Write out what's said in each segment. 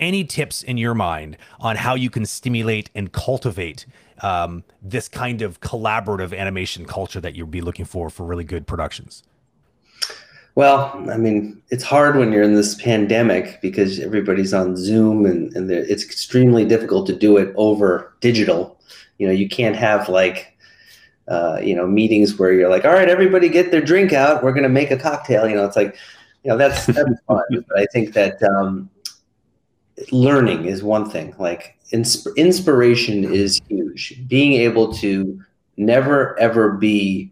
any tips in your mind on how you can stimulate and cultivate um, this kind of collaborative animation culture that you'd be looking for for really good productions? Well, I mean, it's hard when you're in this pandemic because everybody's on Zoom and, and it's extremely difficult to do it over digital. You know, you can't have like, uh, you know, meetings where you're like, all right, everybody get their drink out. We're going to make a cocktail. You know, it's like, you know, that's, that's fun. But I think that um, learning is one thing. Like insp- inspiration is huge. Being able to never, ever be,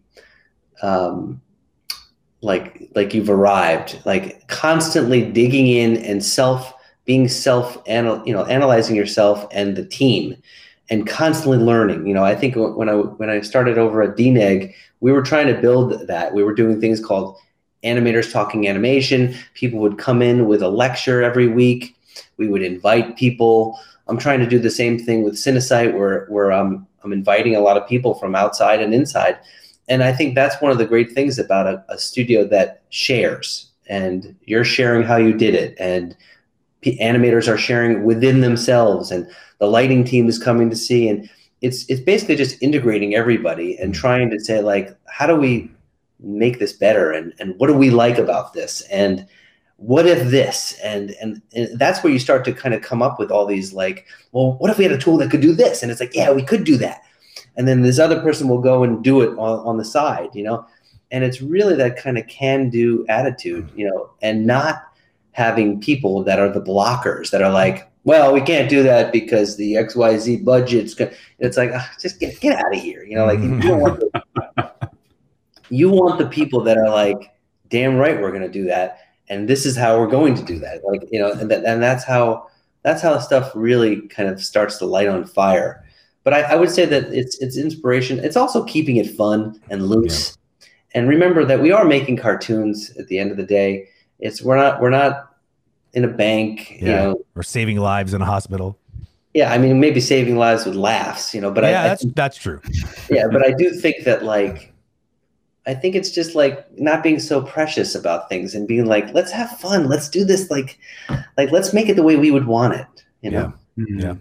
um, like like you've arrived like constantly digging in and self being self anal you know analyzing yourself and the team and constantly learning you know i think when i when i started over at dneg we were trying to build that we were doing things called animators talking animation people would come in with a lecture every week we would invite people. I'm trying to do the same thing with cinesite where where i'm i'm inviting a lot of people from outside and inside. And I think that's one of the great things about a, a studio that shares and you're sharing how you did it and p- animators are sharing within themselves and the lighting team is coming to see and it's it's basically just integrating everybody and mm-hmm. trying to say like how do we make this better and and what do we like about this? And what if this? And, and and that's where you start to kind of come up with all these like well what if we had a tool that could do this? And it's like yeah we could do that. And then this other person will go and do it on, on the side you know? And it's really that kind of can do attitude you know and not having people that are the blockers that are like well we can't do that because the xyz budget's go-. it's like oh, just get, get out of here you know? Like you, want the, you want the people that are like damn right we're going to do that and this is how we're going to do that like you know and, that, and that's how that's how stuff really kind of starts to light on fire but I, I, would say that it's it's inspiration. It's also keeping it fun and loose. Yeah. And remember that we are making cartoons at the end of the day. It's we're not we're not in a bank, yeah. you know, or saving lives in a hospital. Yeah, I mean maybe saving lives with laughs, you know, but yeah, I, that's I that's true. yeah, but I do think that like I think it's just like not being so precious about things and being like, let's have fun, let's do this like like let's make it the way we would want it, you know. Yeah. Yeah.